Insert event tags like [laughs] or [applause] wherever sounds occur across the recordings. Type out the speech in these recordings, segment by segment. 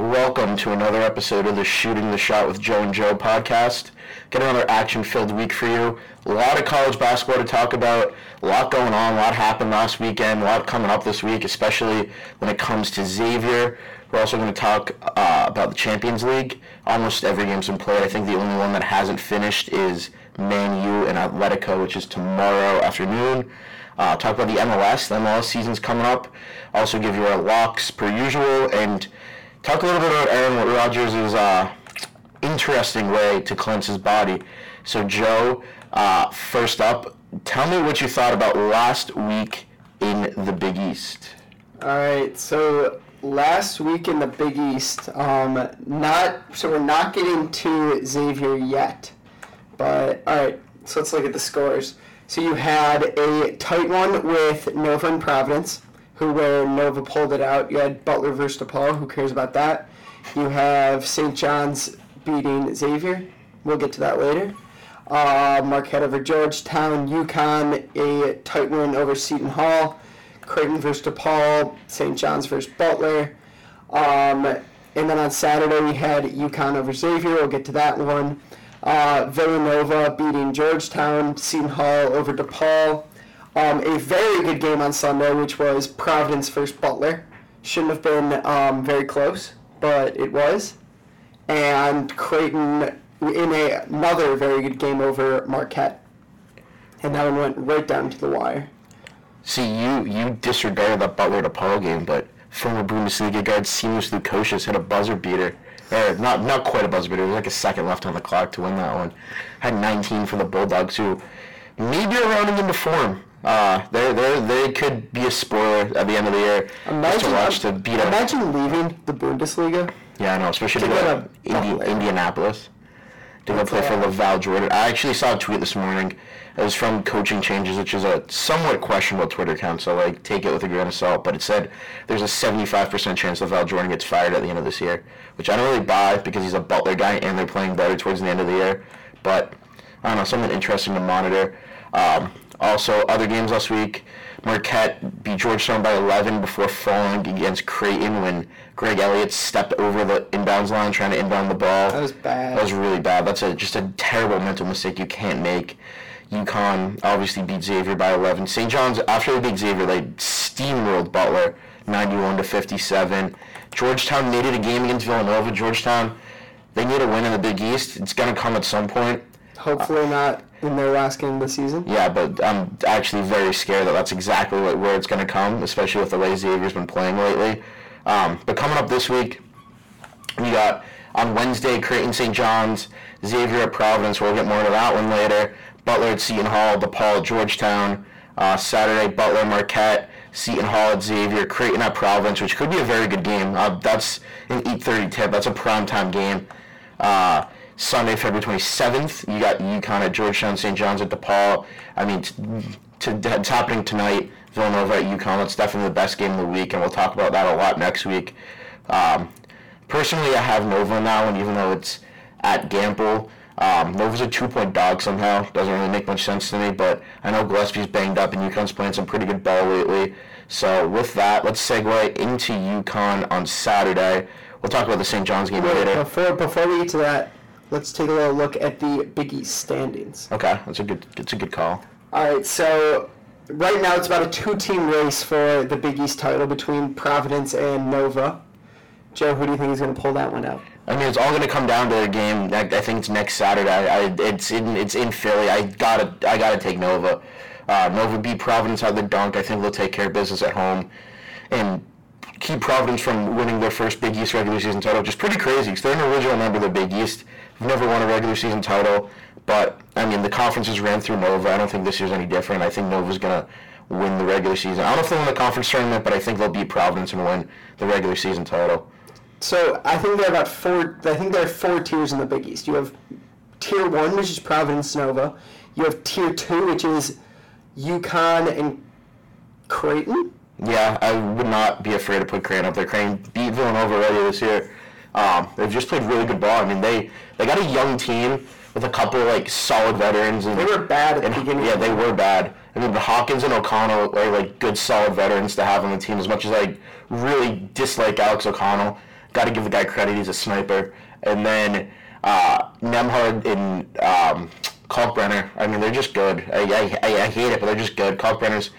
Welcome to another episode of the Shooting the Shot with Joe and Joe podcast. Get another action-filled week for you. A lot of college basketball to talk about. A lot going on. A lot happened last weekend. A lot coming up this week, especially when it comes to Xavier. We're also going to talk uh, about the Champions League. Almost every game's been played. I think the only one that hasn't finished is Man U and Atletico, which is tomorrow afternoon. Uh, talk about the MLS. The MLS season's coming up. Also give you our locks per usual and talk a little bit about Aaron Rodgers' uh, interesting way to cleanse his body. So Joe, uh, first up, tell me what you thought about last week in the Big East. All right, so last week in the Big East, um, not so we're not getting to Xavier yet, but all right, so let's look at the scores. So you had a tight one with Nova and Providence, who where Nova pulled it out. You had Butler versus DePaul. Who cares about that? You have St. John's beating Xavier. We'll get to that later. Uh, Marquette over Georgetown. UConn a tight win over Seton Hall. Creighton versus DePaul. St. John's versus Butler. Um, and then on Saturday we had UConn over Xavier. We'll get to that one. Uh, Villanova beating Georgetown. Seton Hall over DePaul. Um, a very good game on Sunday, which was Providence versus Butler. Shouldn't have been um, very close, but it was. And Creighton in a, another very good game over Marquette. And that one went right down to the wire. See, you you disregarded that Butler DePaul game, but former Bundesliga guard Simas Lukosius hit a buzzer beater. Or not not quite a buzzer beater. There was like a second left on the clock to win that one. Had 19 for the Bulldogs, who maybe are rounding into form. Uh, they they they could be a spoiler at the end of the year. just to watch to beat imagine leaving the Bundesliga. yeah, I know, especially to to go to Indi- Indianapolis to go play for LaVall Jordan. I actually saw a tweet this morning. It was from Coaching Changes, which is a somewhat questionable Twitter account, so like take it with a grain of salt. But it said there's a 75% chance LaVall Jordan gets fired at the end of this year, which I don't really buy because he's a Butler guy and they're playing better towards the end of the year. But I don't know, something interesting to monitor. Um, also, other games last week, Marquette beat Georgetown by 11 before falling against Creighton when Greg Elliott stepped over the inbounds line trying to inbound the ball. That was bad. That was really bad. That's a just a terrible mental mistake you can't make. UConn obviously beat Xavier by 11. St. John's after they beat Xavier, they steamrolled Butler 91 to 57. Georgetown needed a game against Villanova. Georgetown, they need a win in the Big East. It's gonna come at some point. Hopefully not in their last game of the season. Yeah, but I'm actually very scared that that's exactly what, where it's going to come, especially with the way Xavier's been playing lately. Um, but coming up this week, we got on Wednesday Creighton St. John's, Xavier at Providence. We'll get more into that one later. Butler at Seton Hall, DePaul at Georgetown. Uh, Saturday Butler Marquette, Seton Hall at Xavier, Creighton at Providence, which could be a very good game. Uh, that's an 8:30 tip. That's a primetime game. Uh, Sunday, February 27th, you got UConn at Georgetown, St. John's at DePaul. I mean, t- to, it's happening tonight. Villanova at UConn. That's definitely the best game of the week, and we'll talk about that a lot next week. Um, personally, I have Nova that one, even though it's at Gampel. Um, Nova's a two-point dog somehow. Doesn't really make much sense to me, but I know Gillespie's banged up, and UConn's playing some pretty good ball lately. So with that, let's segue into UConn on Saturday. We'll talk about the St. John's game Wait, later. before before we get to that, let's take a little look at the Big East standings. Okay, that's a good. It's a good call. All right, so right now it's about a two-team race for the Big East title between Providence and Nova. Joe, who do you think is going to pull that one out? I mean, it's all going to come down to a game. I, I think it's next Saturday. I, it's in it's in Philly. I gotta I gotta take Nova. Uh, Nova beat Providence out of the dunk. I think they'll take care of business at home, and keep Providence from winning their first Big East regular season title, which is pretty crazy because they're an original member of the Big East. Never won a regular season title, but I mean the conferences ran through Nova. I don't think this year's any different. I think Nova's gonna win the regular season. I don't know if they'll win the conference tournament, but I think they'll beat Providence and win the regular season title. So I think there are about four. I think there are four tiers in the Big East. You have tier one, which is Providence Nova. You have tier two, which is UConn and Creighton. Yeah, I would not be afraid to put Creighton up there. Creighton beat Villanova already this year. Um, they've just played really good ball. I mean, they they got a young team with a couple like solid veterans. And, They were bad at the beginning. Yeah, they were bad. I mean, the Hawkins and O'Connell are like good, solid veterans to have on the team. As much as I really dislike Alex O'Connell, Got to give the guy credit; he's a sniper. And then uh, Nembhard and um, Kalkbrenner. I mean, they're just good. I, I, I, I hate it, but they're just good. Kalkbrenner's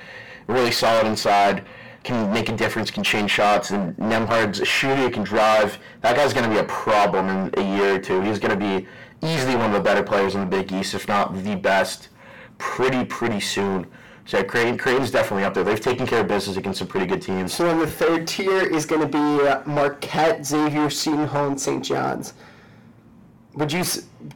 really solid inside. Can make a difference. Can change shots. And Nembhard's a shooter. Can drive. That guy's going to be a problem in a year or two. He's going to be easily one of the better players in the Big East, if not the best, pretty pretty soon. So Creighton, Creighton's definitely up there. They've taken care of business against some pretty good teams. So in the third tier is going to be uh, Marquette, Xavier, Seton Hall, and St. John's. Would you?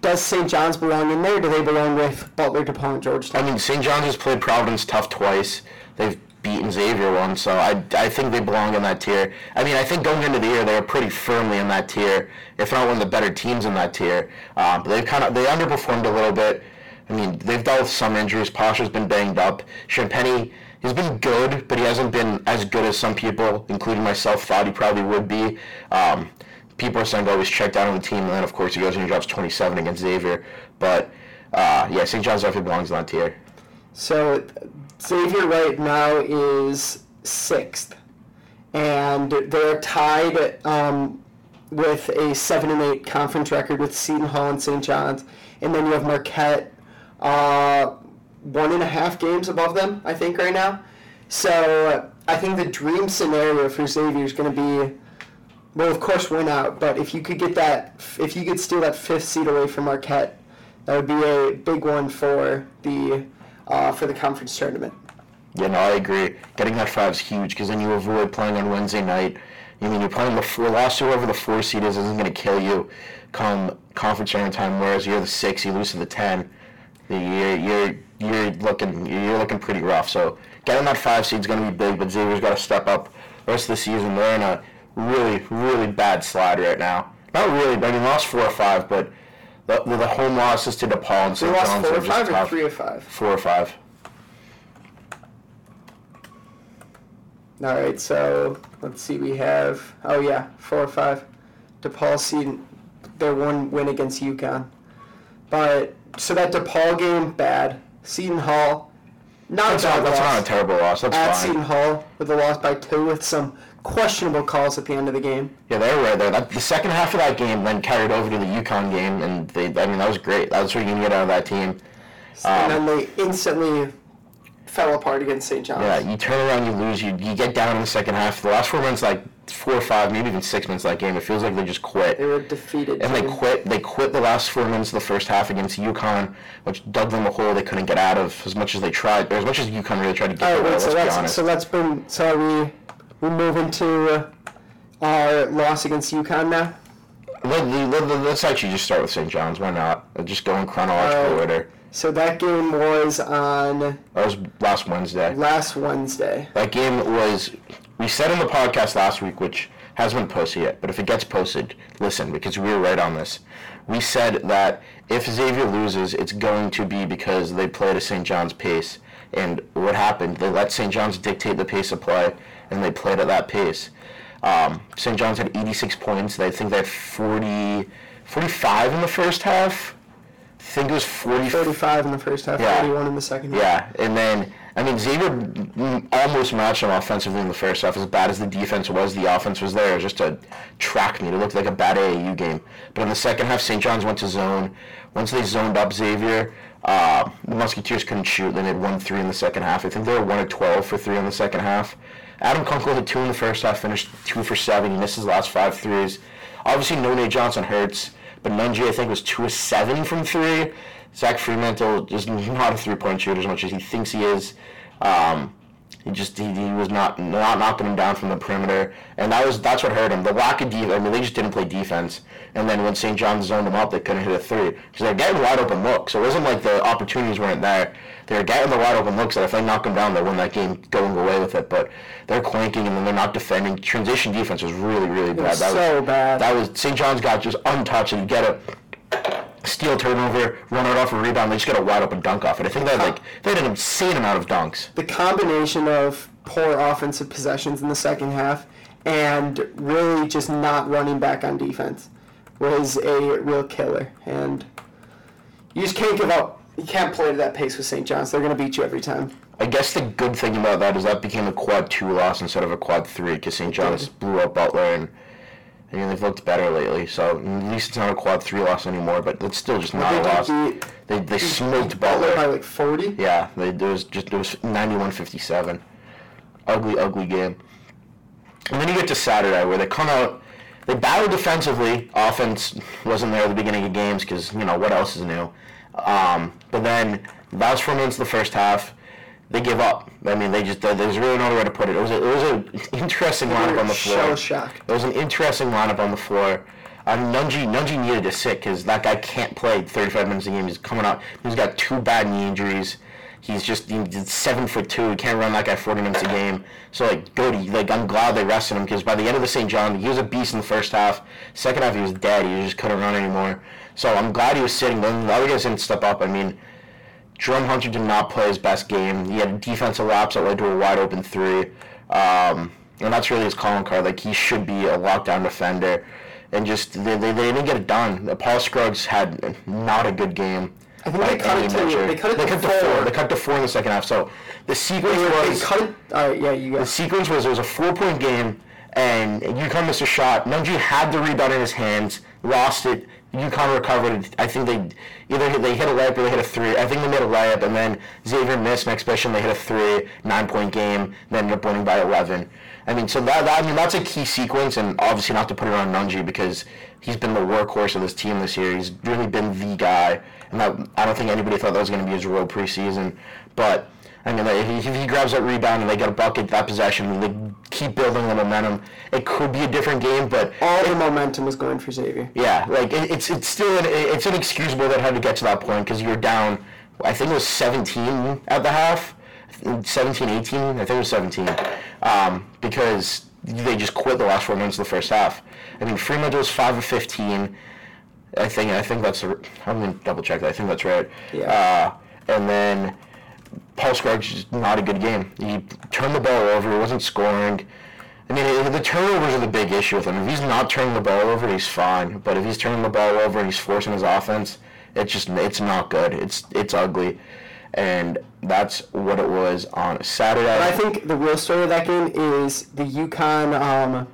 Does St. John's belong in there? Or do they belong with Butler, DePaul, and I mean, St. John's has played Providence tough twice. They've beaten Xavier once, so I, I think they belong in that tier. I mean, I think going into the year they were pretty firmly in that tier, if not one of the better teams in that tier. Um, but they've kind of they underperformed a little bit. I mean, they've dealt with some injuries. Pasha's been banged up. Champagnie, he's been good, but he hasn't been as good as some people, including myself, thought he probably would be. Um, people are saying, oh, he's checked out on the team, and then, of course, he goes and he drops 27 against Xavier. But, uh, yeah, St. John's definitely belongs in that tier. So Xavier right now is sixth, and they're tied um, with a seven and eight conference record with Seton Hall and St. John's, and then you have Marquette, uh, one and a half games above them, I think, right now. So I think the dream scenario for Xavier is going to be, well, of course, win out. But if you could get that, if you could steal that fifth seed away from Marquette, that would be a big one for the uh, for the conference tournament. Yeah, no, I agree. Getting that five is huge because then you avoid playing on Wednesday night. I mean, you're playing the four, last year, whoever the four seed is isn't going to kill you come conference tournament time. Whereas you're the six, you lose to the ten. You're you're you're looking you're looking pretty rough. So getting that five seed is going to be big, but Xavier's got to step up. The rest of the season, they're in a really really bad slide right now. Not really, but I mean, lost four or five, but the, the, the home losses to DePaul and They St. lost John's four are or just five or tough. three or five. Four or five. All right, so let's see. We have oh yeah, four or five. DePaul seed their one win against UConn, but so that DePaul game bad. Seton Hall, not That's a not, bad that's loss. not a terrible loss. That's At fine. Seton Hall with a loss by two with some questionable calls at the end of the game. Yeah, they were right there. That, the second half of that game then carried over to the UConn game, and they, I mean, that was great. That's what you can get out of that team. and Um, then they instantly fell apart against St. John's. Yeah, you turn around, you lose, you, you get down in the second half. The last four minutes, like four or five, maybe even six minutes of that game, it feels like they just quit. They were defeated. And they team. quit. They quit the last four minutes of the first half against UConn, which dug them a hole they couldn't get out of as much as they tried, or as much as UConn really tried to get All right, out. wait, so Let's be honest. so let's bring so we we move into uh, our loss against UConn now. Let, let, let, let's actually just start with St. John's. Why not? Just go in chronological right. order. So that game was on That was last Wednesday. last Wednesday. That game was, we said in the podcast last week, which hasn't been posted yet, but if it gets posted, listen, because we were right on this. We said that if Xavier loses, it's going to be because they played a St. John's pace. And what happened? They let St. John's dictate the pace of play, and they played at that pace. Um, St. John's had 86 points. They think they had 40, 45 in the first half. I think it was 40, 35 in the first half, Yeah. 41 in the second half. yeah, and then I mean Xavier almost matched them offensively in the first half. As bad as the defense was, the offense was there. It was just a track meet. It looked like a bad AAU game. But in the second half, St. John's went to zone. Once they zoned up Xavier, uh, the Musketeers couldn't shoot. They made one three in the second half. I think they were one of twelve for three in the second half. Adam Kunkel had two in the first half, finished two for seven. He missed his last five threes. Obviously, no Nate Johnson hurts, but Nunge I think was two of seven from three. Zach Freemantle is not a three-point shooter as much as he thinks he is. Um, he just he, he was not not knocking him down from the perimeter, and that was that's what hurt him. The lack of defense. I mean, they just didn't play defense. And then when St. John's zoned them up, they couldn't hit a three because they're getting wide open looks. So it wasn't like the opportunities weren't there. They were getting the wide open looks that if they knock them down, they win that game going away with it. But they're clanking and then they're not defending. Transition defense was really really bad. was that so was, bad. That was St. John's got just untouched and you get a steal turnover, run it off a rebound. They just get a wide open dunk off it. I think they had like they had an insane amount of dunks. The combination of poor offensive possessions in the second half and really just not running back on defense was a real killer. And you just can't give up. You can't play to that pace with St. John's. They're going to beat you every time. I guess the good thing about that is that became a quad two loss instead of a quad three because St. John's blew up Butler and I mean, they've looked better lately, so at least it's not a quad three loss anymore. But it's still just not They a loss. beat They they smoked Butler by like 40. Yeah, they, it was just it was 91-57. Ugly, ugly game. And then you get to Saturday where they come out, they battle defensively. Offense wasn't there at the beginning of games because you know what else is new. Um, but then that was four minutes the first half. They give up. I mean, they just there's really no other way to put it. It was a, it was an [laughs] interesting lineup on the floor. Shell shocked. It was an interesting lineup on the floor. Uh, Nunge, Nunge needed to sit because that guy can't play 35 minutes a game. He's coming out. He's got two bad knee injuries. He's just he's seven foot two. He can't run that guy 40 minutes a game. So like, good. He, like I'm glad they rested him because by the end of the St. John, he was a beast in the first half. Second half, he was dead. He just couldn't run anymore. So I'm glad he was sitting. Then the other guys didn't step up. I mean, Jerome Hunter did not play his best game. He had a defensive lapse that led to a wide open three. Um, and that's really his calling card. Like, he should be a lockdown defender. And just, they, they, they didn't get it done. Paul Scruggs had not a good game. I think they cut it to- they cut it to to four. four. They cut to four in the second half. So the sequence They was cut it. All right, yeah, you the got. sequence was it was a four point game and UConn missed a shot. Nunge had the rebound in his hands, lost it. UConn recovered. I think they either they hit a layup or they hit a three. I think they made a layup and then Xavier missed next possession. They hit a three, nine point game. Then ended up winning by eleven. I mean, so that, that I mean that's a key sequence, and obviously not to put it on Nunge because he's been the workhorse of this team this year. He's really been the guy, and that, I don't think anybody thought that was going to be his role preseason. But I mean, if he, if he grabs that rebound and they get a bucket that possession, and they keep building the momentum. It could be a different game, but All the momentum was going for Xavier. yeah, like it, it's it's still an, it's inexcusable that had to get to that point because you're down. I think it was 17 at the half, 17, 18. I think it was 17, um, because they just quit the last four minutes of the first half. I mean, Freemantle was five of 15. I think I think that's the, I'm gonna double check that. I think that's right. Yeah. Uh, and then Paul Scruggs just not a good game. He turned the ball over. He wasn't scoring. I mean, the turnovers are the big issue with him. If he's not turning the ball over, he's fine. But if he's turning the ball over and he's forcing his offense, it's just it's not good. It's it's ugly, and that's what it was on Saturday. But I think the real story of that game is the UConn, um,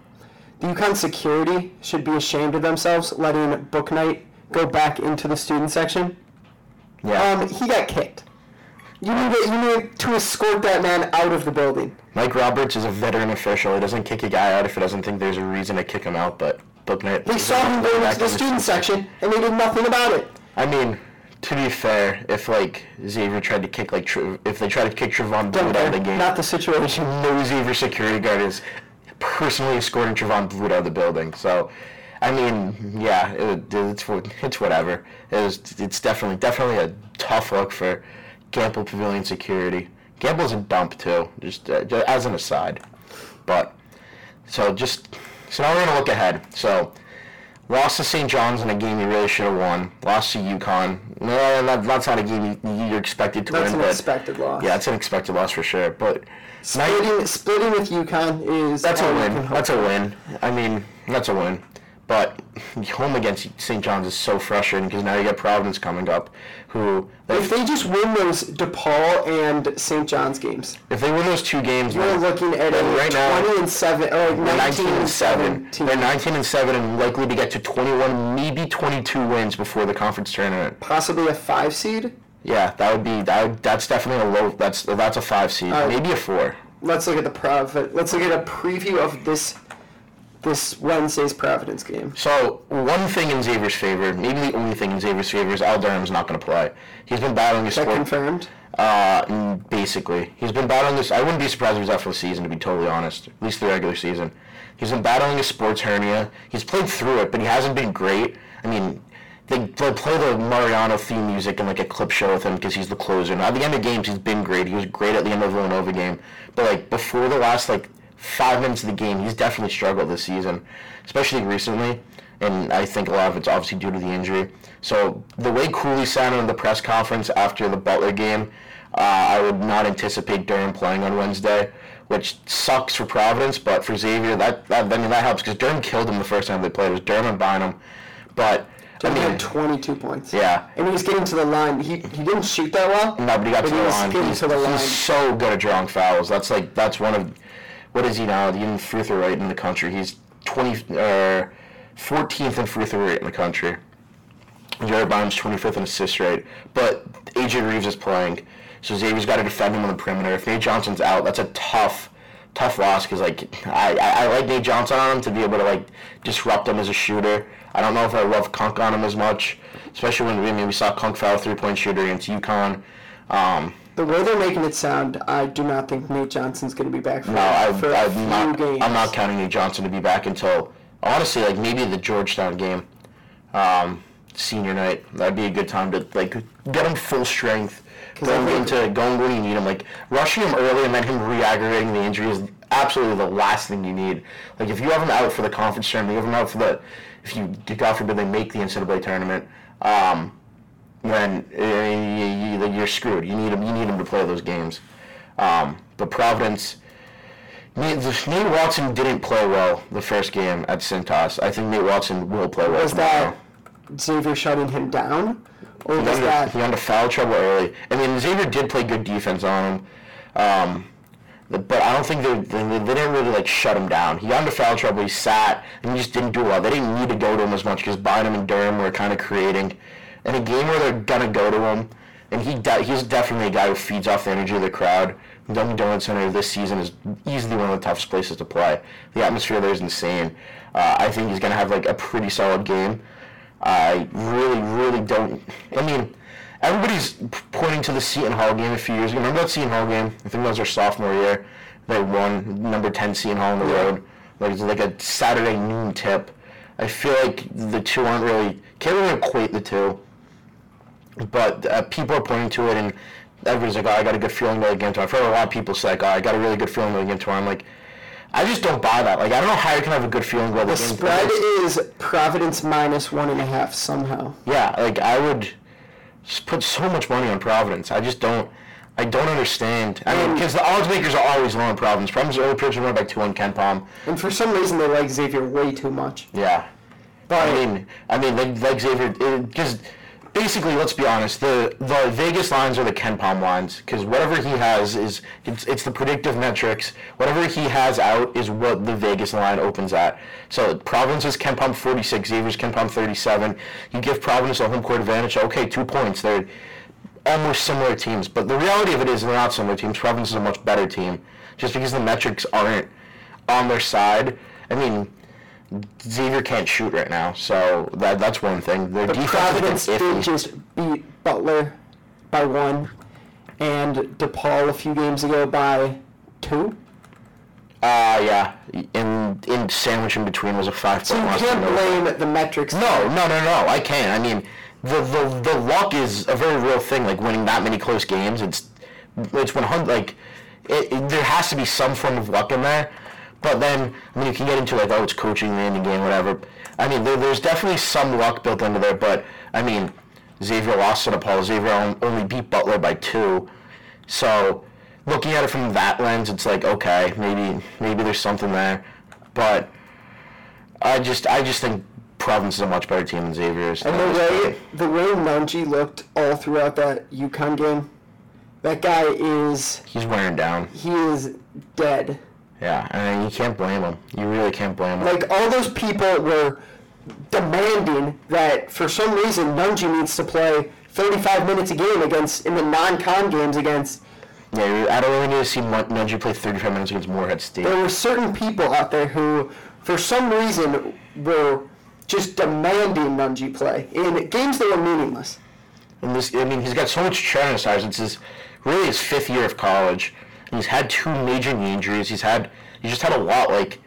the UConn security should be ashamed of themselves letting Book Night go back into the student section. yeah, Um, he got kicked. You need, to, you need to escort that man out of the building. Mike Roberts is a veteran official. He doesn't kick a guy out if he doesn't think there's a reason to kick him out. But Booknight. They saw him going into the student section, and they did nothing about it. I mean, to be fair, if like Xavier tried to kick like Tr- if they tried to kick Trevon Don't out of the game, Not the situation. no Xavier security guard is personally escorting Trevon Bluiett out of the building. So, I mean, yeah, it, it's it's whatever. It was, it's definitely definitely a tough look for Gampel Pavilion security. Gampel's a dump too, just, uh, ju- as an aside. But so just so now we're gonna look ahead. So. Lost to St. John's in a game you really should have won. Lost to UConn. No, that, that's not a game you, you're expected to That's win. That's an expected loss. yeah, it's an expected loss for sure. But Splitting, splitting with UConn is that's a win. That's a win. I mean, that's a win. But [laughs] home against St. John's is so frustrating because now you got Providence coming up, who If they just win those DePaul and St. John's games, if they win those two games, you're then looking at a Right now, 20 and 7 or like 19, 19 and seven. 17. They're 19 and seven and likely to get to 21, maybe 22 wins before the conference tournament. Possibly a 5 seed. Yeah, that would be that. Would, that's definitely a low. That's that's a five seed, right. maybe a four. Let's look at the Providence. Let's look at a preview of this this Wednesday's Providence game. So one thing in Xavier's favor, maybe the only thing in Xavier's favor, is Al Durham's not going to play. He's been battling a Is that sport. confirmed? Uh, basically, he's been battling this. I wouldn't be surprised if he's out for the season, to be totally honest. At least the regular season. He's been battling a sports hernia. He's played through it, but he hasn't been great. I mean, they, they play the Mariano theme music in like a clip show with him because he's the closer. And at the end of games, he's been great. He was great at the end of the Villanova game, but like before the last like five minutes of the game, he's definitely struggled this season, especially recently. And I think a lot of it's obviously due to the injury. So the way Cooley sounded in the press conference after the Butler game, uh, I would not anticipate Durham playing on Wednesday, which sucks for Providence, but for Xavier, that, that I mean that helps because Durham killed him the first time they played. It was Durham and Bynum, but I He mean, had 22 points. yeah, And he was getting to the line. He, he didn't shoot that well. no, but he got But to he the was line. getting He's, to the line. he's so good at drawing fouls. That's like that's one of what is he now? The free throw rate in the country. He's twenty. Uh, 14th in free throw rate in the country. Jared Bynum's 25th in assist rate, but AJ Reeves is playing, so Xavier's got to defend him on the perimeter. If Nate Johnson's out, that's a tough, tough loss because like I, I, I like Nate Johnson on him to be able to like disrupt him as a shooter. I don't know if I love Kunk on him as much, especially when we, we saw Kunk foul three point shooter against UConn. Um, The way they're making it sound, I do not think Nate Johnson's going to be back for, no, I, for a I'm few not. games. I'm not counting Nate Johnson to be back until honestly like maybe the Georgetown game, um, senior night. That'd be a good time to like get him full strength. Going think- into going when you need him, like rushing him early and then him re-aggravating the injury is absolutely the last thing you need. Like if you have him out for the conference tournament, you have him out for the if you God forbid they make the NCAA tournament, um, then uh, you, you, you're screwed. You need him. You need him to play those games. Um, but Providence. Nate, Nate Watson didn't play well the first game at Cintas. I think Nate Watson will play well. was tomorrow. that Xavier shutting him down, or He was into, that he got into foul trouble early. I mean, Xavier did play good defense on him, um, but I don't think they, they, they didn't really like shut him down. He got into foul trouble. He sat and he just didn't do well. They didn't need to go to him as much because Bynum and Durham were kind of creating. In a game where they're gonna go to him, and he de- he's definitely a guy who feeds off the energy of the crowd. Dunkin' Donuts Center this season is easily one of the toughest places to play. The atmosphere there is insane. Uh, I think he's gonna have like a pretty solid game. I really, really don't. I mean, everybody's pointing to the Seton Hall game a few years ago. Remember that Seton Hall game? I think that was our sophomore year. They won number 10 Seton Hall on the Yeah. road. Like it's like a Saturday noon tip. I feel like the two aren't really can't really equate the two. But uh, people are pointing to it, and everybody's like, "Oh, I got a good feeling game tomorrow." I've heard a lot of people say, like, "Oh, I got a really good feeling game tomorrow." I'm like, I just don't buy that. Like, I don't know how you can have a good feeling about the, the spread is Providence minus one and a half somehow. Yeah, like I would just put so much money on Providence. I just don't. I don't understand. I mean, because the odds makers are always low on Providence. Providence early periods are run by two on KenPom. And for some reason, they like Xavier way too much. Yeah. But I mean, I mean, like, like Xavier, because basically, let's be honest, the the Vegas lines are the KenPom lines, because whatever he has is it's it's the predictive metrics. Whatever he has out is what the Vegas line opens at. So Providence is KenPom 46, Xavier's KenPom 37. You give Providence a home court advantage. Okay, two points. They're almost similar teams, but the reality of it is they're not similar teams. Providence is a much better team, just because the metrics aren't on their side. I mean. Xavier can't shoot right now, so that that's one thing. Their but defense Providence has been did iffy. just beat Butler by one, and DePaul a few games ago by two. Uh, yeah. In in sandwich in between was a five So you can't blame the metrics. No, no, no, no. I can't. I mean, the, the the luck is a very real thing. Like winning that many close games, it's it's one hundred. Like it, it- there has to be some form of luck in there. But then, I mean, you can get into like, oh, it's coaching the ending game, whatever. I mean, there, there's definitely some luck built into there. But I mean, Xavier lost to DePaul. Xavier on- only beat Butler by two. So looking at it from that lens, it's like okay, maybe maybe there's something there. But I just I just think Providence is a much better team than Xavier's. And the way the way Nunge looked all throughout that UConn game, that guy is he's wearing down. he is dead. Yeah, and you can't blame him. You really can't blame him. Like all those people were demanding that for some reason Nunge needs to play 35 minutes a game against in the non-con games against. yeah, I don't really need to see Nunge play 35 minutes against Morehead State. There were certain people out there who, for some reason, were just demanding Nunge play in games that were meaningless. And this, I mean, he's got so much tread on his. It's his really his fifth year of college. He's had two major knee injuries. He's had he just had a lot. Like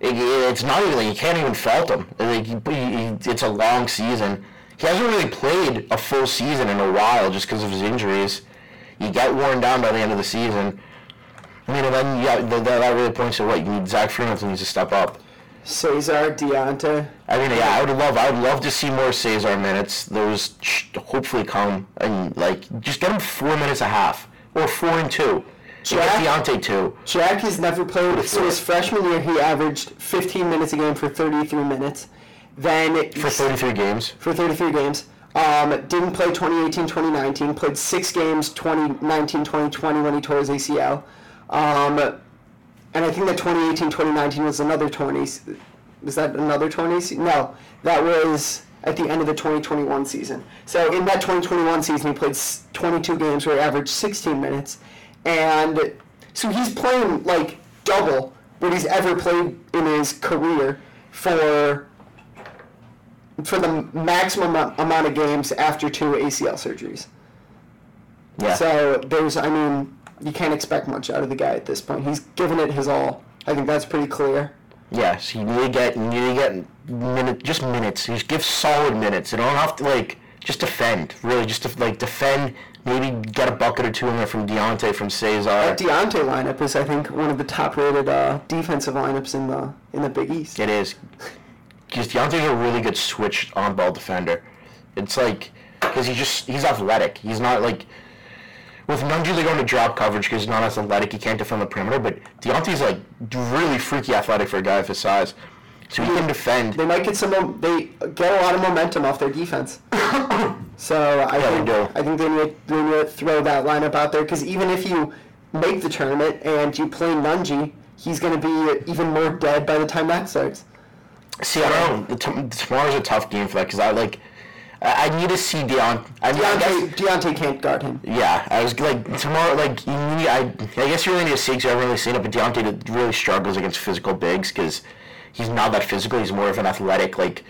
it, it's not even like you can't even fault him. Like he, he, it's a long season. He hasn't really played a full season in a while just because of his injuries. You get worn down by the end of the season. I mean, and then yeah, that, that really points to what you need. Zach Freeman needs to step up. Cesar Dieonte. I mean, yeah, I would love, I would love to see more Cesar minutes. Those hopefully come and like just get him four minutes a half or four and two. Jack- Dieonte two. Jack has never played. So his freshman year, he averaged 15 minutes a game for 33 minutes. Then for 33 games. for 33 games. Um, didn't play 2018, 2019. Played six games 2019, 2020 when he tore his ACL. Um, and I think that 2018, 2019 was another torn AC- was that another 20 season? No, that was at the end of the 2021 season. So in that 2021 season, he played 22 games where he averaged 16 minutes, and so he's playing like double what he's ever played in his career for for the maximum amount of games after two ACL surgeries. Yeah. So there's, I mean, you can't expect much out of the guy at this point. He's given it his all. I think that's pretty clear. Yes, you need to get you need to get minute just minutes. Just give solid minutes. You don't have to like just defend. Really, just to, like defend. Maybe get a bucket or two in there from Dieonte, from Cesar. That Dieonte lineup is, I think, one of the top-rated uh, defensive lineups in the in the Big East. It is. Because Dieonte's a really good switch on ball defender. It's like because he's just he's athletic. He's not like with Nunge they go into drop coverage because he's not as athletic. He can't defend the perimeter. But Dieonte's like really freaky athletic for a guy of his size. So he can defend. They might get some. They get a lot of momentum off their defense. [laughs] so I Yeah, think do. I think they need, they need to throw that lineup out there because even if you make the tournament and you play Nunge, he's going to be even more dead by the time that starts. See, I don't know. T- tomorrow's a tough game for that because I like. I, I need to see Deont. I, mean, I guess, Dieonte, Dieonte can't guard him. Yeah, I was like tomorrow. Like you need, I, I guess you really need to see because I haven't really seen it. But Dieonte really struggles against physical bigs because he's not that physical. He's more of an athletic, like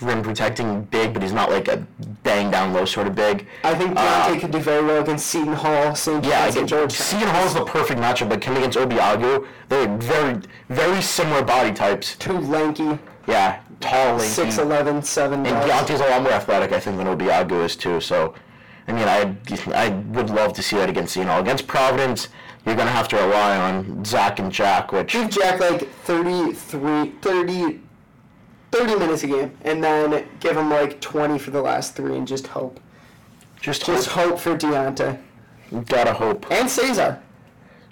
rim protecting big, but he's not like a bang down low sort of big. I think Dieonte could do very well against Seton Hall, St. Uh, Yeah, I and get, Georgetown. Seton Hall's the perfect matchup, but coming against Obiagu, they're very, very similar body types. Too lanky, Yeah, tall, lanky. 6'11", 7 And. Dieonte's a lot more athletic, I think, than Obiagu is too. So, I mean, I I would love to see that against Seton Hall. Against Providence, you're gonna have to rely on Zach and Jack, which Give Jack like 33, 30, 30 minutes a game, and then give him like 20 for the last three, and just hope. just hope. Just hope, for Dieonte. gotta hope. And Cesar.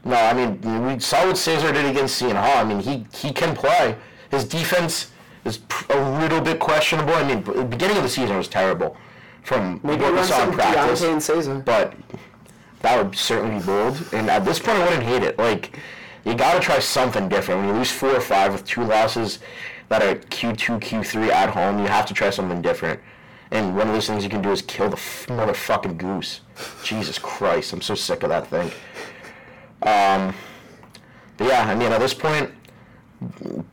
No, I mean, we saw what Cesar did against Seton Hall. I mean, he he can play. His defense is a little bit questionable. I mean, the beginning of the season was terrible from Maybe what we saw in practice. Dieonte and Cesar. but that would certainly be bold. And at this point, I wouldn't hate it. Like, you got to try something different. When you lose four or five with two losses that are Q2, Q3 at home, you have to try something different. And one of those things you can do is kill the f- motherfucking goose. Jesus Christ, I'm so sick of that thing. Um, but yeah, I mean, at this point,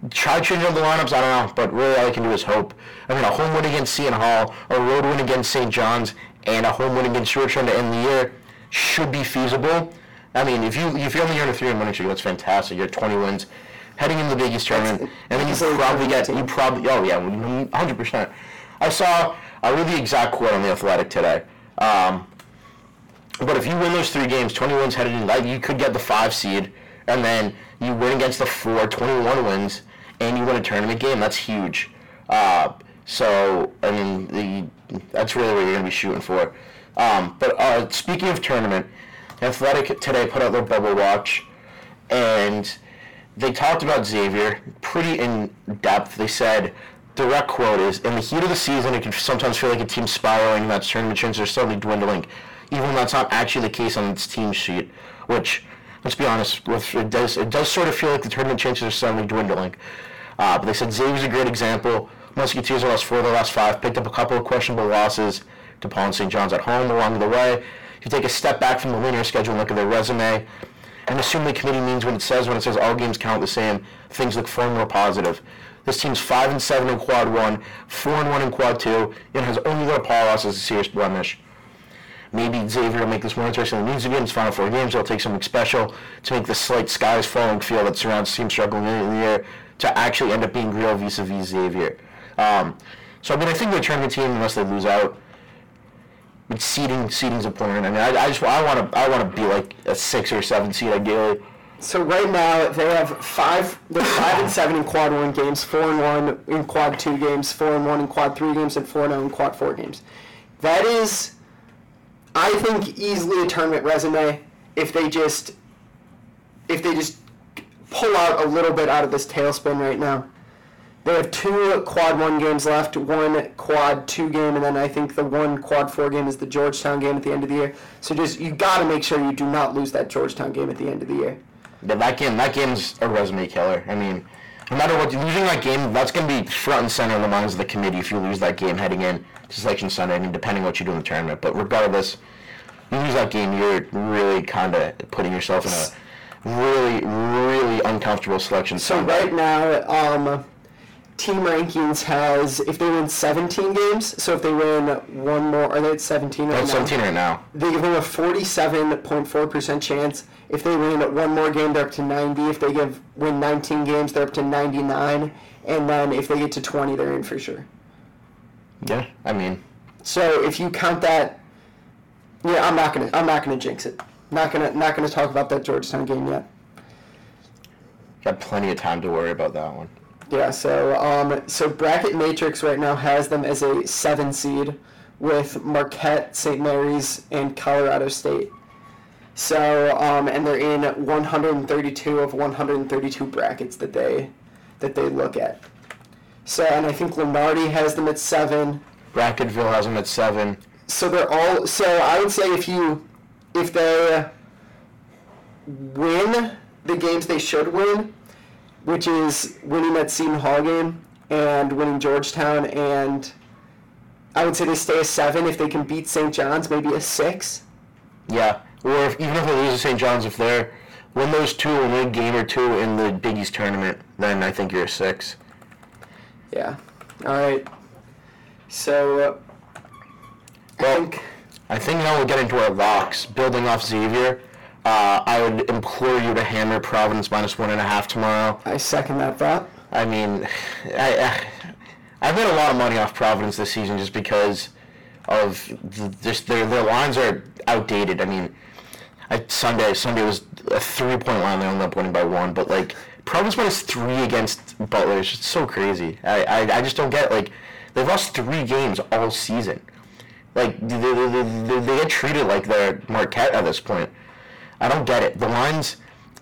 try changing the lineups. I don't know, but really all I can do is hope. I mean, a home win against Seton Hall, a road win against St. John's, and a home win against Georgetown to end the year should be feasible. I mean, if you if you're only in a three and winning streak, that's fantastic. You're 20 wins, heading into the Big East tournament, and then you probably get you probably oh yeah, 100. percent I saw I read the exact quote on the Athletic today. Um, but if you win those three games, 20 wins headed into that, you could get the five seed, and then you win against the four, 21 wins, and you win a tournament game. That's huge. Uh, so, I mean, the, that's really what you're going to be shooting for. Um, but uh, speaking of tournament, Athletic today put out their bubble watch, and they talked about Xavier pretty in depth. They said, direct quote is, in the heat of the season, it can sometimes feel like a team spiraling, and that tournament chances are suddenly dwindling, even when that's not actually the case on its team sheet, which, let's be honest, it does it does sort of feel like the tournament chances are suddenly dwindling. Uh, but they said Xavier's a great example. Musketeers lost four of their last five, picked up a couple of questionable losses to Paul and St. John's at home along the way. If you take a step back from the linear schedule and look at their resume, and assume the committee means what it says when it says all games count the same, things look far more positive. This team's five and seven in quad one, four and one in quad two, and has only their Paul loss as a serious blemish. Maybe Xavier will make this more interesting than it needs to be in its final four games. They'll take something special to make the slight skies falling feel that surrounds teams struggling in the year to actually end up being real vis-a-vis Xavier. Um, so I mean, I think they turn the team unless they lose out. But seeding, seeding's important. I mean, I, I just I want to I want to be like a six or seven seed ideally. So right now they have five. They're five and seven in quad one games, four and one in quad two games, four and one in quad three games, and four and zero in quad four games. That is, I think, easily a tournament resume if they just, if they just pull out a little bit out of this tailspin right now. They have two quad one games left, one quad two game, and then I think the one quad four game is the Georgetown game at the end of the year. So just you got to make sure you do not lose that Georgetown game at the end of the year. Yeah, that game that game's a resume killer. I mean, no matter what, losing that game, that's going to be front and center in the minds of the committee if you lose that game heading in to Selection Sunday, I mean, depending on what you do in the tournament. But regardless, you lose that game, you're really kind of putting yourself in a really, really uncomfortable selection. So Sunday. right now, um, team rankings has if they win 17 games. So if they win one more, are they at 17 right now? 17 right now. They give them a 47.4% chance. If they win one more game, they're up to 90. If they give win 19 games, they're up to 99. And then if they get to 20, they're in for sure. Yeah, I mean, So if you count that, yeah, I'm not gonna, I'm not gonna jinx it. Not gonna, not gonna talk about that Georgetown game yet. got plenty of time to worry about that one. Yeah, so um, so bracket matrix right now has them as a seven seed with Marquette, St. Mary's, and Colorado State. So um, and they're in 132 of 132 brackets that they that they look at. So and I think Lunardi has them at seven. Bracketville has them at seven. So they're all. So I would say if you if they win the games they should win, which is winning that Seton Hall game and winning Georgetown, and I would say they stay a seven. If they can beat St. John's, maybe a six. Yeah, or if, even if they lose to St. John's, if they're win those two and win a game or two in the Big East tournament, then I think you're a six. Yeah. All right. So uh, I think I think now we'll get into our locks. Building off Xavier, uh, I would implore you to hammer Providence minus one and a half tomorrow. I second that thought. I mean, [sighs] I, I I've made a lot of money off Providence this season just because of the, just their their lines are outdated. I mean, I, Sunday Sunday was a three point line. They ended up winning by one, but like Providence minus three against Butler is just so crazy. I, I, I just don't get like they've lost three games all season. Like they, they, they, they, they get treated like they're Marquette at this point. I don't get it. The lines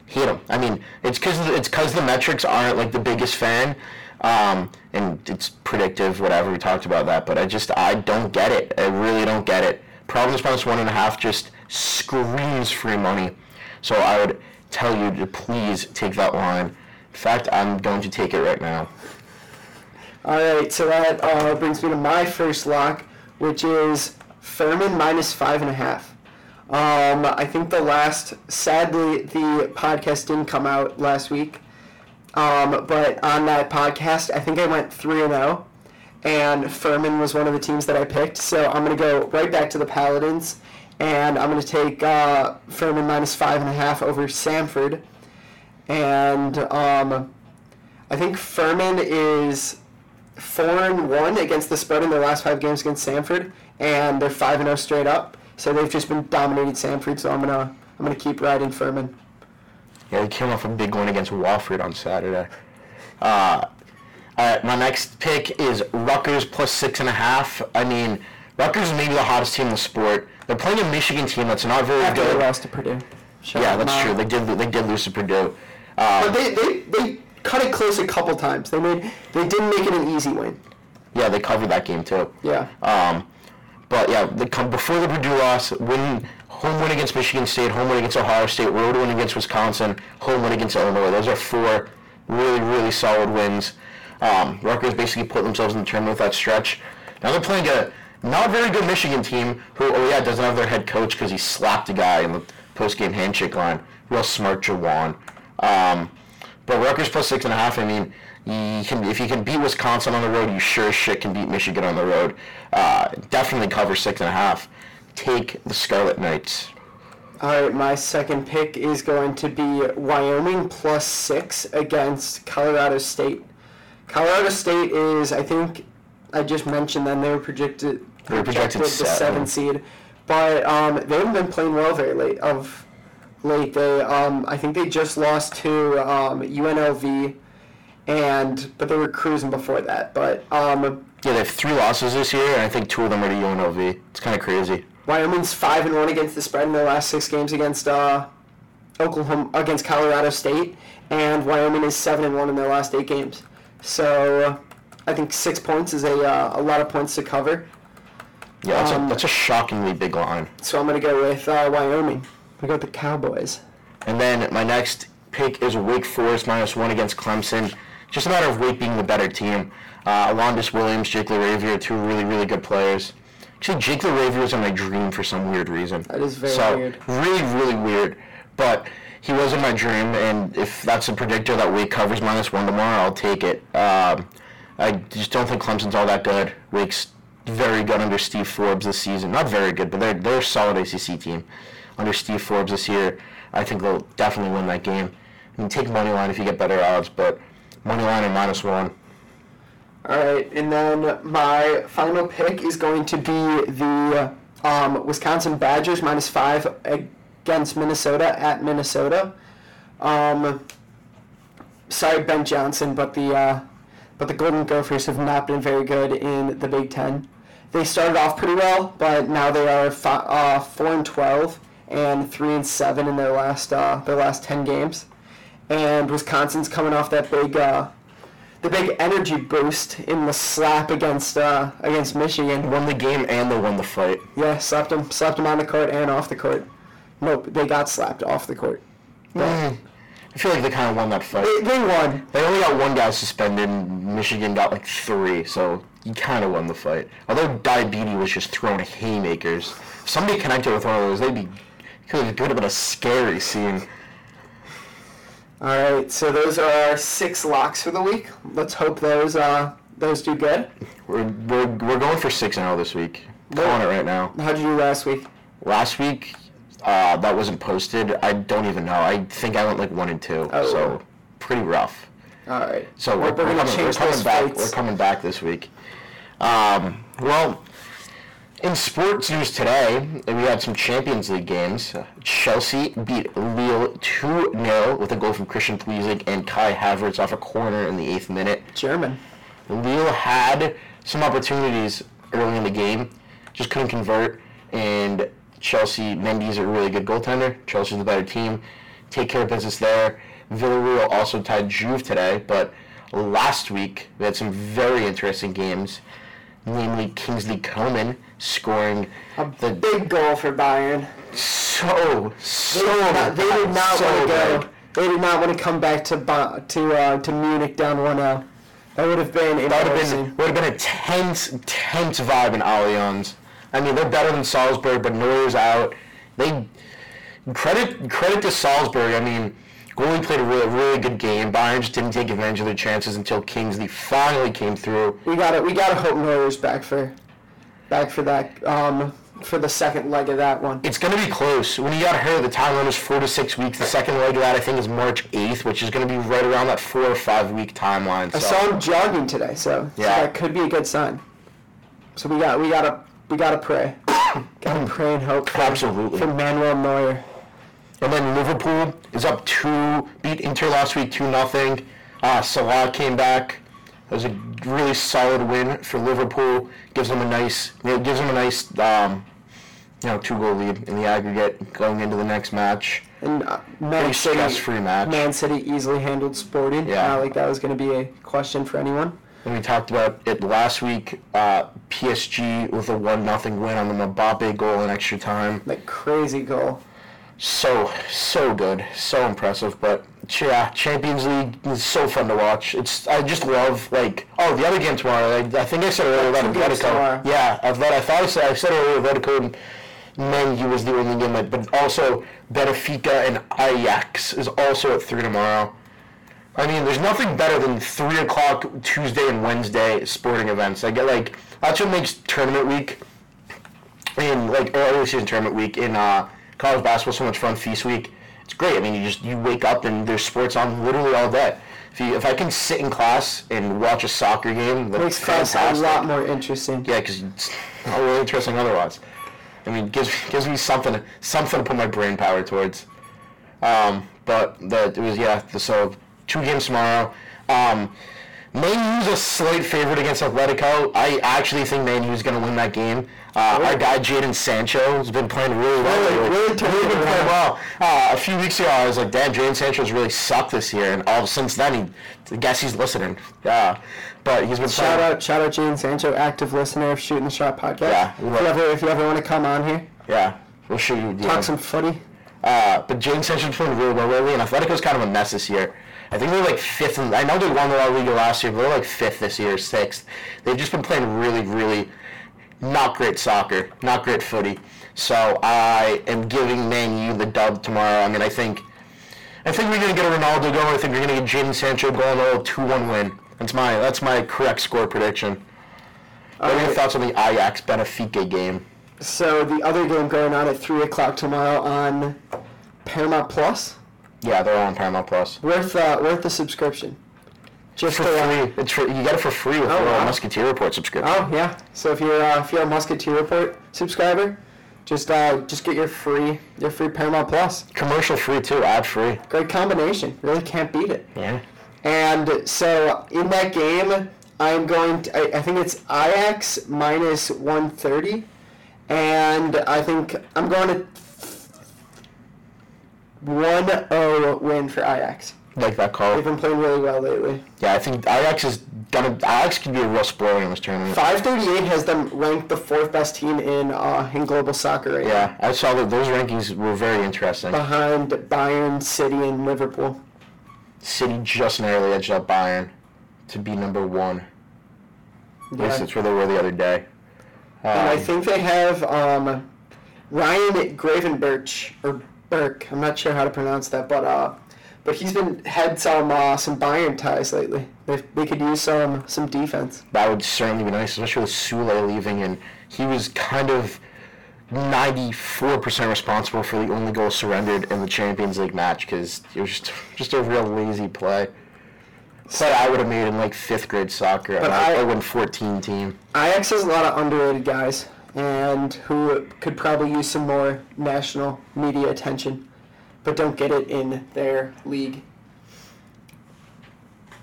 hate them. I mean, it's because it's because the metrics aren't like the biggest fan, um, and it's predictive. Whatever we talked about that, but I just I don't get it. I really don't get it. Providence minus one and a half just screams free money. So I would tell you to please take that line. In fact, I'm going to take it right now. All right, so that uh, brings me to my first lock, which is Furman minus five and a half. Um, I think the last, sadly, the podcast didn't come out last week. Um, but on that podcast, I think I went 3 and 0, and Furman was one of the teams that I picked. So I'm going to go right back to the Paladins, and I'm going to take uh, Furman minus 5.5 over Samford. And um, I think Furman is four and one against the spread in their last five games against Samford, and they're five and zero straight up. So they've just been dominating Samford. So I'm gonna I'm gonna keep riding Furman. Yeah, they came off a big win against Wofford on Saturday. Uh, all right, my next pick is Rutgers plus six and a half. I mean, Rutgers is maybe the hottest team in the sport. They're playing a Michigan team that's not very After they lost to Purdue. Shut Yeah, that's true. They did. They did lose to Purdue. But Um, they, they they cut it close a couple times. They made they didn't make it an easy win. yeah, they covered that game too. Yeah. Um, but yeah, they come before the Purdue loss, win home win against Michigan State, home win against Ohio State, road win against Wisconsin, home win against Illinois. Those are four really really solid wins. Um, Rutgers basically put themselves in the tournament with that stretch. Now they're playing a not very good Michigan team who, oh yeah, doesn't have their head coach because he slapped a guy in the post-game handshake line. Real smart Juwan. Um, but Rutgers plus six and a half. I mean, you can if you can beat Wisconsin on the road, you sure as shit can beat Michigan on the road. Uh, definitely cover six and a half. Take the Scarlet Knights. All right, my second pick is going to be Wyoming plus six against Colorado State. Colorado State is, I think, I just mentioned them. They were projected, They were projected the seven. seven seed, but um, they haven't been playing well very late. Of late, they um, I think they just lost to um, UNLV, and but they were cruising before that. But um, Yeah, they have three losses this year, and I think two of them are to UNLV. It's kind of crazy. Wyoming's five and one against the spread in their last six games against uh, Oklahoma against Colorado State, and Wyoming is seven and one in their last eight games. So I think six points is a uh, a lot of points to cover. Yeah, that's, Um, a, that's a shockingly big line. So I'm gonna go with uh, Wyoming. I got the Cowboys. And then my next pick is Wake Forest minus one against Clemson. just a matter of Wake being the better team. Uh, Alondes Williams, Jake LaRavia, two really, really good players. Actually, Jake LaRavia was in my dream for some weird reason. That is very so, weird. Really, really weird. But he was in my dream, and if that's a predictor that Wake covers minus one tomorrow, I'll take it. Um, I just don't think Clemson's all that good. Wake's very good under Steve Forbes this season. Not very good, but they're they're a solid ACC team under Steve Forbes this year. I think they'll definitely win that game. I mean, take money line if you get better odds, but money line and minus one. All right, and then my final pick is going to be the um, Wisconsin Badgers minus five against Minnesota at Minnesota. Um, sorry, Ben Johnson, but the uh, but the Golden Gophers have not been very good in the Big Ten. They started off pretty well, but now they are fi- uh, four and twelve and three and seven in their last uh, their last ten games. And Wisconsin's coming off that big uh, the big energy boost in the slap against uh, against Michigan. Won the game and they won the fight. Yeah, slapped them slapped them on the court and off the court. Nope, they got slapped off the court. Mm. I feel like they kind of won that fight. They, they won. They only got one guy suspended. Michigan got like three, so you kind of won the fight. Although Diabaté was just throwing haymakers. If somebody connected with one of those, they'd be could have been a scary scene. All right, so those are our six locks for the week. Let's hope those uh, those do good. We're, we're, we're going for six and zero this week. Calling it right now. How'd you do last week? Last week, uh, that wasn't posted. I don't even know. I think I went like one and two. Oh. So pretty rough. All right. So we're, we're, we're, coming, we're coming back. fights. We're coming back this week. Um, well, in sports news today, we had some Champions League games. Chelsea beat Lille 2-0 with a goal from Christian Pulisic and Kai Havertz off a corner in the eighth minute. German. Lille had some opportunities early in the game, just couldn't convert. And Chelsea, Mendy's a really good goaltender. Chelsea's the better team. Take care of business there. Villarreal also tied Juve today, but last week we had some very interesting games, namely Kingsley Coman scoring the Big goal for Bayern. so so They did not, they did not so want to go. They did not want to come back to to uh, to Munich down 1-0. That would have been That would have been would have been a tense, tense vibe in Allianz. I mean, they're better than Salzburg, but Neuer's out. They credit credit to Salzburg. I mean, goalie played a really, really good game. Bayern just didn't take advantage of their chances until Kingsley finally came through. We got to we got to hope Neuer's back for back for that um for the second leg of that one. It's going to be close. When he got hurt, the timeline was four to six weeks. The second leg of that, I think, is March 8th, which is going to be right around that four or five week timeline. I saw him jogging today, so, so Yeah. that could be a good sign. So we got we gotta we gotta pray, [coughs] gotta pray and hope for, Absolutely. for Manuel Neuer. And then Liverpool is up two, beat Inter last week two nothing. Uh, Salah came back. It was a really solid win for Liverpool. Gives them a nice, it gives them a nice, um, you know, two goal lead in the aggregate going into the next match. And uh, Man City, stress-free match. Man City easily handled Sporting. Yeah. Not like that was going to be a question for anyone. And we talked about it last week. Uh, PSG with a one nothing win on the Mbappe goal in extra time. Like crazy goal. so so good, so impressive. But yeah, Champions League is so fun to watch. It's I just love like oh the other game tomorrow. I, I think I said earlier about. Atletico. Yeah, I thought I thought I said I said earlier Atletico and Mendy was the only game, that, but also Benfica and Ajax is also at three tomorrow. I mean, there's nothing better than three o'clock Tuesday and Wednesday sporting events. I get like that's what makes tournament week in like early season tournament week in uh, college basketball so much fun. Feast week, it's great. I mean, you just you wake up and there's sports on literally all day. If you if I can sit in class and watch a soccer game, that's Makes class a lot more interesting. Yeah, because it's not really interesting otherwise. I mean, gives gives me something something to put my brain power towards. Um, but the, it was yeah. The, so two games tomorrow. Um, Man U's a slight favorite against Atletico. I actually think Man U's going to win that game. Uh, Our guy Jadon Sancho has been playing really well. Really, lately. really turning been playing well. Uh, a few weeks ago, I was like, "Damn, Jadon Sancho's really sucked this year," and all since then, he, I guess he's listening. Yeah, but he's been Shout playing. out, shout out, Gene Sancho, active listener of Shooting the Shot podcast. Yeah, if you ever, if you ever want to come on here, Yeah, we'll show you. talk some footy. Uh, but Jadon Sancho's playing really well lately, and Atletico's kind of a mess this year. I think they're like fifth. In, I know they won the La Liga last year, but they're like fifth this year, sixth. They've just been playing really, really not great soccer, not great footy. So I am giving Man U the dub tomorrow. I mean, I think, I think we're gonna get a Ronaldo goal. I think we're gonna get Jadon Sancho goal and a little two-one win. That's my that's my correct score prediction. What are your thoughts on the Ajax Benfica game? So the other game going on at three o'clock tomorrow on Paramount Plus. Yeah, they're all on Paramount Plus. Worth uh, worth the subscription. Just For free, it's for, you get it for free with Oh, the wow. Musketeer Report subscription. Oh yeah. So if you're uh, if you're a Musketeer Report subscriber, just uh, just get your free your free Paramount Plus. Commercial free too, ad free. Great combination. Really can't beat it. Yeah. And so in that game, I'm going to, I, I think it's Ajax minus 130. And I think I'm going to 1-0 win for Ajax. Like that call. They've been playing really well lately. Yeah, I think Ajax is gonna. Ajax could be a real spoiler in this tournament. 538 has them ranked the fourth best team in uh, in global soccer right Yeah, I saw that those rankings were very interesting. behind Bayern, City, and Liverpool. City just narrowly edged out Bayern to be number one. Yeah. that's where they were the other day. And I Um, think they have um, Ryan Gravenberch or Burke. I'm not sure how to pronounce that, but uh, but he's been had some uh, some Bayern ties lately. They, they could use some some defense. that would certainly be nice, especially with Sule leaving, and he was kind of 94% responsible for the only goal surrendered in the Champions League match because it was just just a real lazy play. Play I would have made in like fifth grade soccer. But I, I- I win 14 team. Ajax has a lot of underrated guys, and who could probably use some more national media attention, but don't get it in their league.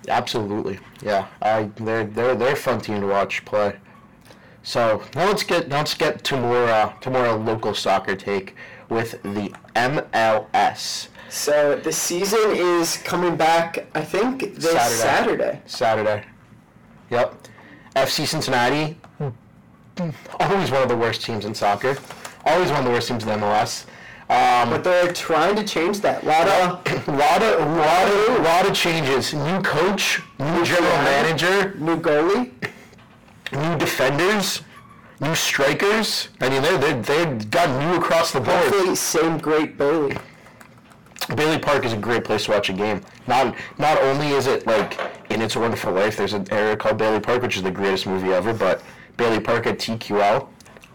Absolutely, yeah. I they're they're they're fun team to watch play. So now let's get now let's get to more uh, to more local soccer take with the MLS So the season is coming back. I think this Saturday. Saturday. Saturday. Yep, FC Cincinnati, always one of the worst teams in soccer, always one of the worst teams in the MLS. Um, But they're trying to change that. lot of [coughs] lot of lot of lot of changes. New coach, new general manager, new goalie. new defenders, new strikers. I mean, they they they got new across the board. Hopefully, same great Bailey. Bailey Park is a great place to watch a game. Not not only is it like in It's a Wonderful Life, there's an area called Bailey Park, which is the greatest movie ever. But Bailey Park at TQL,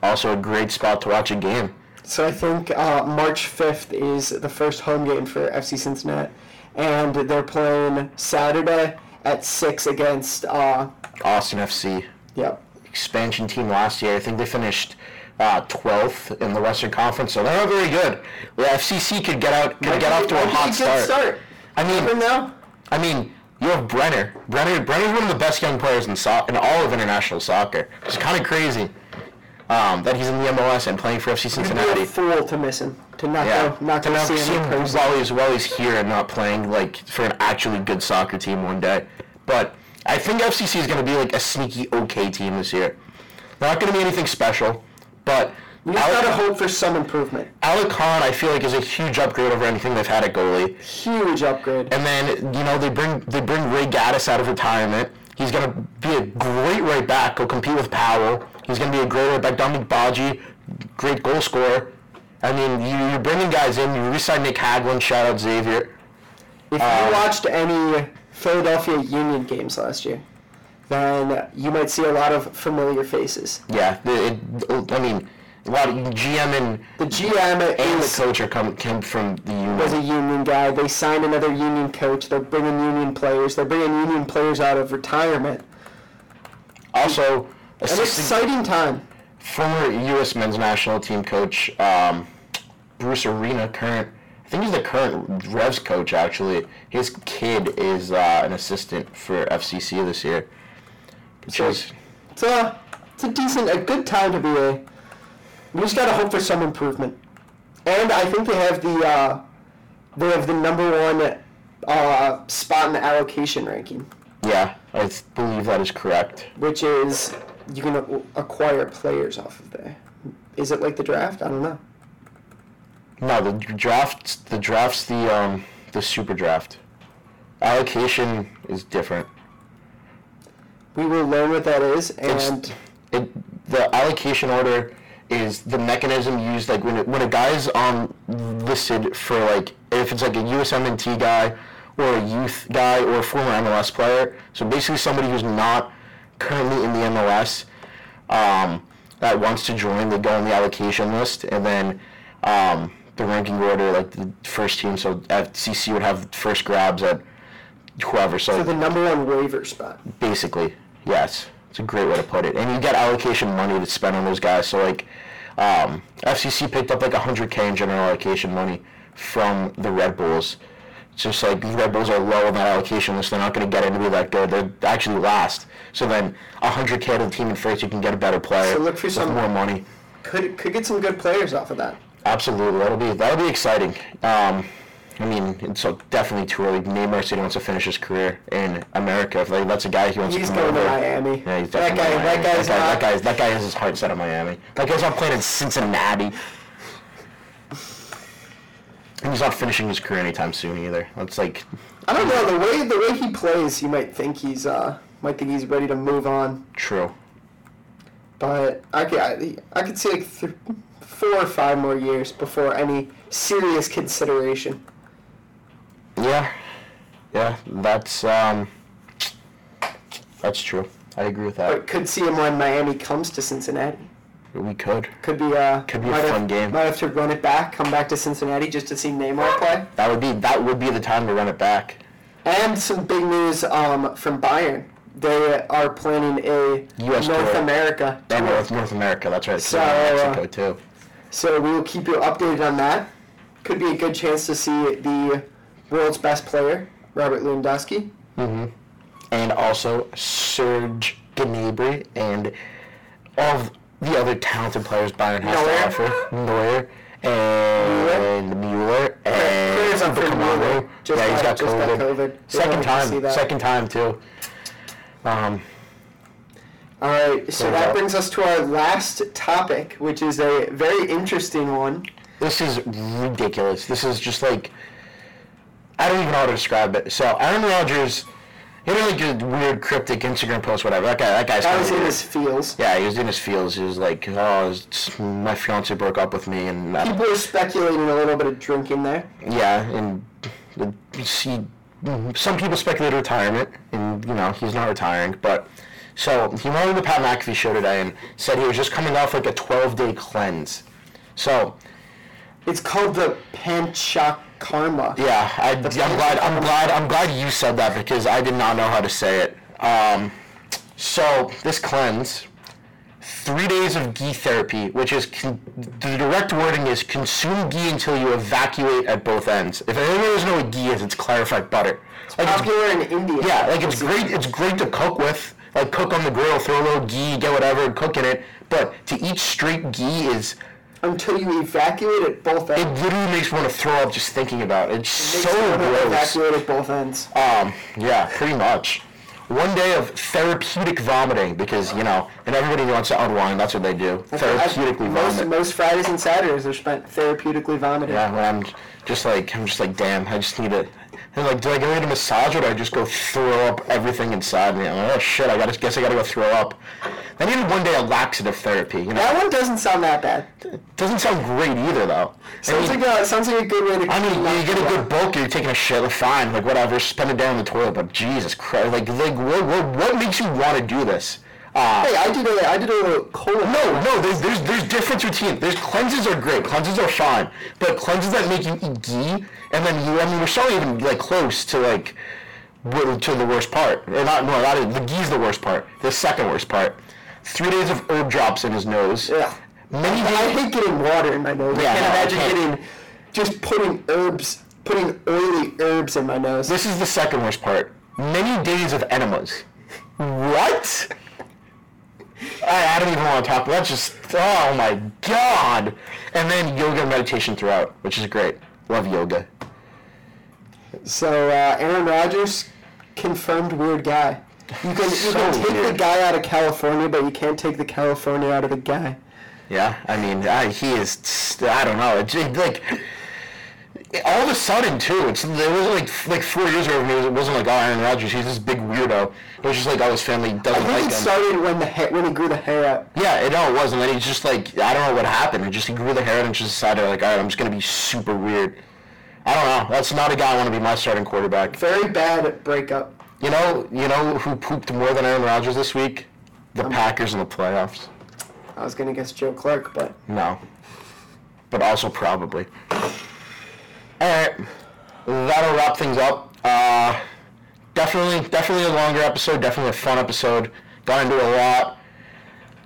also a great spot to watch a game. So I think uh, March 5th is the first home game for FC Cincinnati, and they're playing Saturday at six against. Uh, Austin FC, yep. expansion team last year. I think they finished. Uh, 12th in the Western Conference, so they're not very good. The FCC could get out, could get off to a hot start. start. I mean. I mean, you have Brenner. Brenner Brenner's one of the best young players in so- in all of international soccer. It's kind of crazy um, that he's in the MLS and playing for FC You'd be Cincinnati. a fool to miss him. To not Yeah, go, not to not see see him in him person. while he's while he's here and not playing like for an actually good soccer team one day. But I think FCC is going to be like a sneaky okay team this year. They're not going to be anything special, but We just Alec, gotta hope for some improvement. Alec Kann, I feel like, is a huge upgrade over anything they've had at goalie. Huge upgrade. And then you know they bring they bring Ray Gaddis out of retirement. He's gonna be a great right back. Go compete with Powell. He's gonna be a great right back. Dominique Badji, great goal scorer. I mean, you, you're bringing guys in. You re-signed Nick Haglund. Shout out Xavier. If Um, you watched any Philadelphia Union games last year, then you might see a lot of familiar faces. Yeah, it, it, I mean, a lot of GM and The GM and the coach are come came from the union. was a union. Guy. They signed another Union coach. They're bringing Union players. They're bringing Union players out of retirement. Also, An exciting time. former U.S. men's national team coach um, Bruce Arena, current. I think he's the current Revs coach. Actually, his kid is uh, an assistant for FCC this year. So- It's a, it's a decent, a good time to be a. We just gotta hope for some improvement. And I think they have the, uh, they have the number one uh, spot in the allocation ranking. yeah, I believe that is correct. which is you can acquire players off of there. Is it like the draft? I don't know. No, the draft, the draft's the um, the super draft. Allocation is different. We will learn what that is, It's, and it, the allocation order is the mechanism used like when it, when a guy's on listed for like if it's like a USMNT guy or a youth guy or a former MLS player. So basically somebody who's not currently in the MLS um, that wants to join, they go on the allocation list and then um, the ranking order like the first team. So FCC would have first grabs at whoever. So the number one waiver spot. Basically, yes. It's a great way to put it. And you get allocation money to spend on those guys. So like, um, FCC picked up like 100k in general allocation money from the Red Bulls. It's just like these Red Bulls are low on that allocation list. They're not going to get be that good. They're actually last. So then 100k to the team in first, you can get a better player So look for some- more money. Could could get some good players off of that. Absolutely, that'll be that'll be exciting. Um, I mean, it's definitely too early. Neymar said he wants to finish his career in America. If like, that's a guy he wants He's to come going to. Miami. Yeah, he's that guy. That guy's that, guy, not. that guy's that guy has his heart set on Miami. That guy's not playing in Cincinnati. And he's not finishing his career anytime soon either. That's like, I don't know the way the way he plays. You might think he's uh might think he's ready to move on, true. but I could I, I could see like th- four or five more years before any serious consideration. Yeah, yeah, that's um, that's true. I agree with that. But could see him when Miami comes to Cincinnati. We could. Could be uh Could be a fun have, game. Might have to run it back, come back to Cincinnati just to see Neymar play. That would be that would be the time to run it back. And some big news um, from Bayern. They are planning a US North tour. America tour. North North America. That's right. So, Mexico uh, too. So we will keep you updated on that. Could be a good chance to see the world's best player, Robert Lewandowski. hmm And also Serge Gnabry and all of the other talented players Bayern has Neuer. to offer. Neuer and Mueller and up for Bukamano. Mueller. Just yeah, he's got- got just got COVID. COVID. Second Didn't want to see time. Second time too. Um, All right, so that brings us to our last topic, which is a very interesting one. this is ridiculous. This is just like I don't even know how to describe it. So Aaron Rodgers, he had like a weird cryptic Instagram post, whatever. That guy, that guy's That was in his feels. Yeah, he was in his feels. He was like, "Oh, it's- my fiance broke up with me," and I, People were speculating a little bit of drinking there. yeah, and the, see, some people speculate retirement, and you know he's not retiring. But so he went on the Pat McAfee show today and said he was just coming off like a 12-day cleanse. So It's called the Panchak Karma. yeah, I, I'm glad. I'm glad. I'm glad you said that because I did not know how to say it. Um, so this cleanse, three days of ghee therapy, which is con- the direct wording is consume ghee until you evacuate at both ends. If anyone doesn't know what ghee is, it's clarified butter. Like it's, Popular in India. yeah, like it's great. It's great to cook with, like cook on the grill, throw a little ghee, get whatever, and cook in it. But to eat straight ghee is Until you evacuate at both ends. it ends. literally makes me want to throw up just thinking about it. It's Makes so wanna gross. Evacuate at both ends. Um, yeah, pretty much. One day of therapeutic vomiting because you know, and everybody wants to unwind. That's what they do. Therapeutically most, vomit. most Fridays and Saturdays are spent therapeutically vomiting. Yeah, when I'm just like, I'm just like, damn, I just need a. And like, do I go get a massage or do I just go throw up everything inside me? I'm like, oh shit, I gotta guess I gotta go throw up. I needed one day of laxative therapy. You know, That one doesn't sound that bad. doesn't sound great either though. I Sounds mean- like a sounds like a good way to. I mean, you get a good bulk, you're taking a shit, fine, like whatever, spend it down the toilet. But Jesus Christ, like, like what, what, what makes you want to do this? Uh, Hey, I did a I did a colon. no, no, there's, there's, there's difference between, there's cleanses are great, cleanses are fine, but cleanses that make you eat ghee, and then you, I mean, we're still even, like, close to, like, to the worst part. Or not, no, not, even- the ghee's the worst part. The second worst part. Three days of herb drops in his nose. Yeah. Many I hate getting water in my nose. Yeah, I can't no, I imagine can't. getting just putting herbs, putting oily herbs in my nose. This is the second worst part. Many days of enemas. What? I, I don't even want to talk. That's just oh my god. And then yoga and meditation throughout, which is great. Love yoga. So uh, Aaron Rodgers, confirmed weird guy. You can you can take the guy out of California, but you can't take the California out of the guy. Yeah, I mean, I, he is. I don't know. It's it, like all of a sudden too. It's it wasn't like like four years ago. It wasn't like oh Aaron Rodgers. He's this big weirdo. It was just like oh his family I doesn't think like it him. started when the hair, when he grew the hair out. Yeah, it no, it was, and then he's just like I don't know what happened. It just he grew the hair out and just decided like, all right, I'm just gonna be super weird. I don't know. That's not a guy I want to be my starting quarterback. Very bad at breakup. You know, you know who pooped more than Aaron Rodgers this week? The um, Packers in the playoffs. I was gonna guess Joe Clark, but No, but also probably. All right, that'll wrap things up. Uh, definitely, definitely a longer episode. Definitely a fun episode. Got into a lot.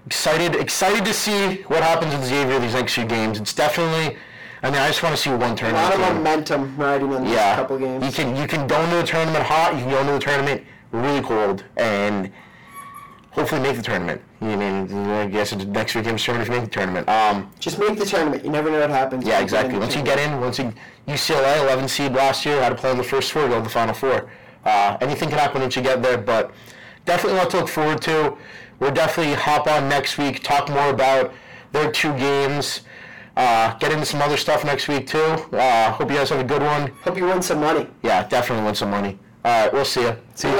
Excited, excited to see what happens with Xavier these next few games. It's definitely. I mean, I just want to see one tournament. a lot of game. momentum riding on these Yeah, couple games. you can you can go into the tournament hot. You can go into the tournament really cold, and hopefully make the tournament. I mean, I guess it's next games tournament if you make the tournament. Um, Just make the tournament. You never know what happens. yeah, when you get in exactly. Once you get in, once you UCLA 11 seed last year, had to play in the first four, go to the final four. Uh, anything can happen once you get there, but definitely a lot to look forward to. We'll definitely hop on next week, talk more about their two games, uh, get into some other stuff next week too. Uh, hope you guys have a good one. Hope you win some money. Yeah, definitely win some money. All right, we'll see you. See ya.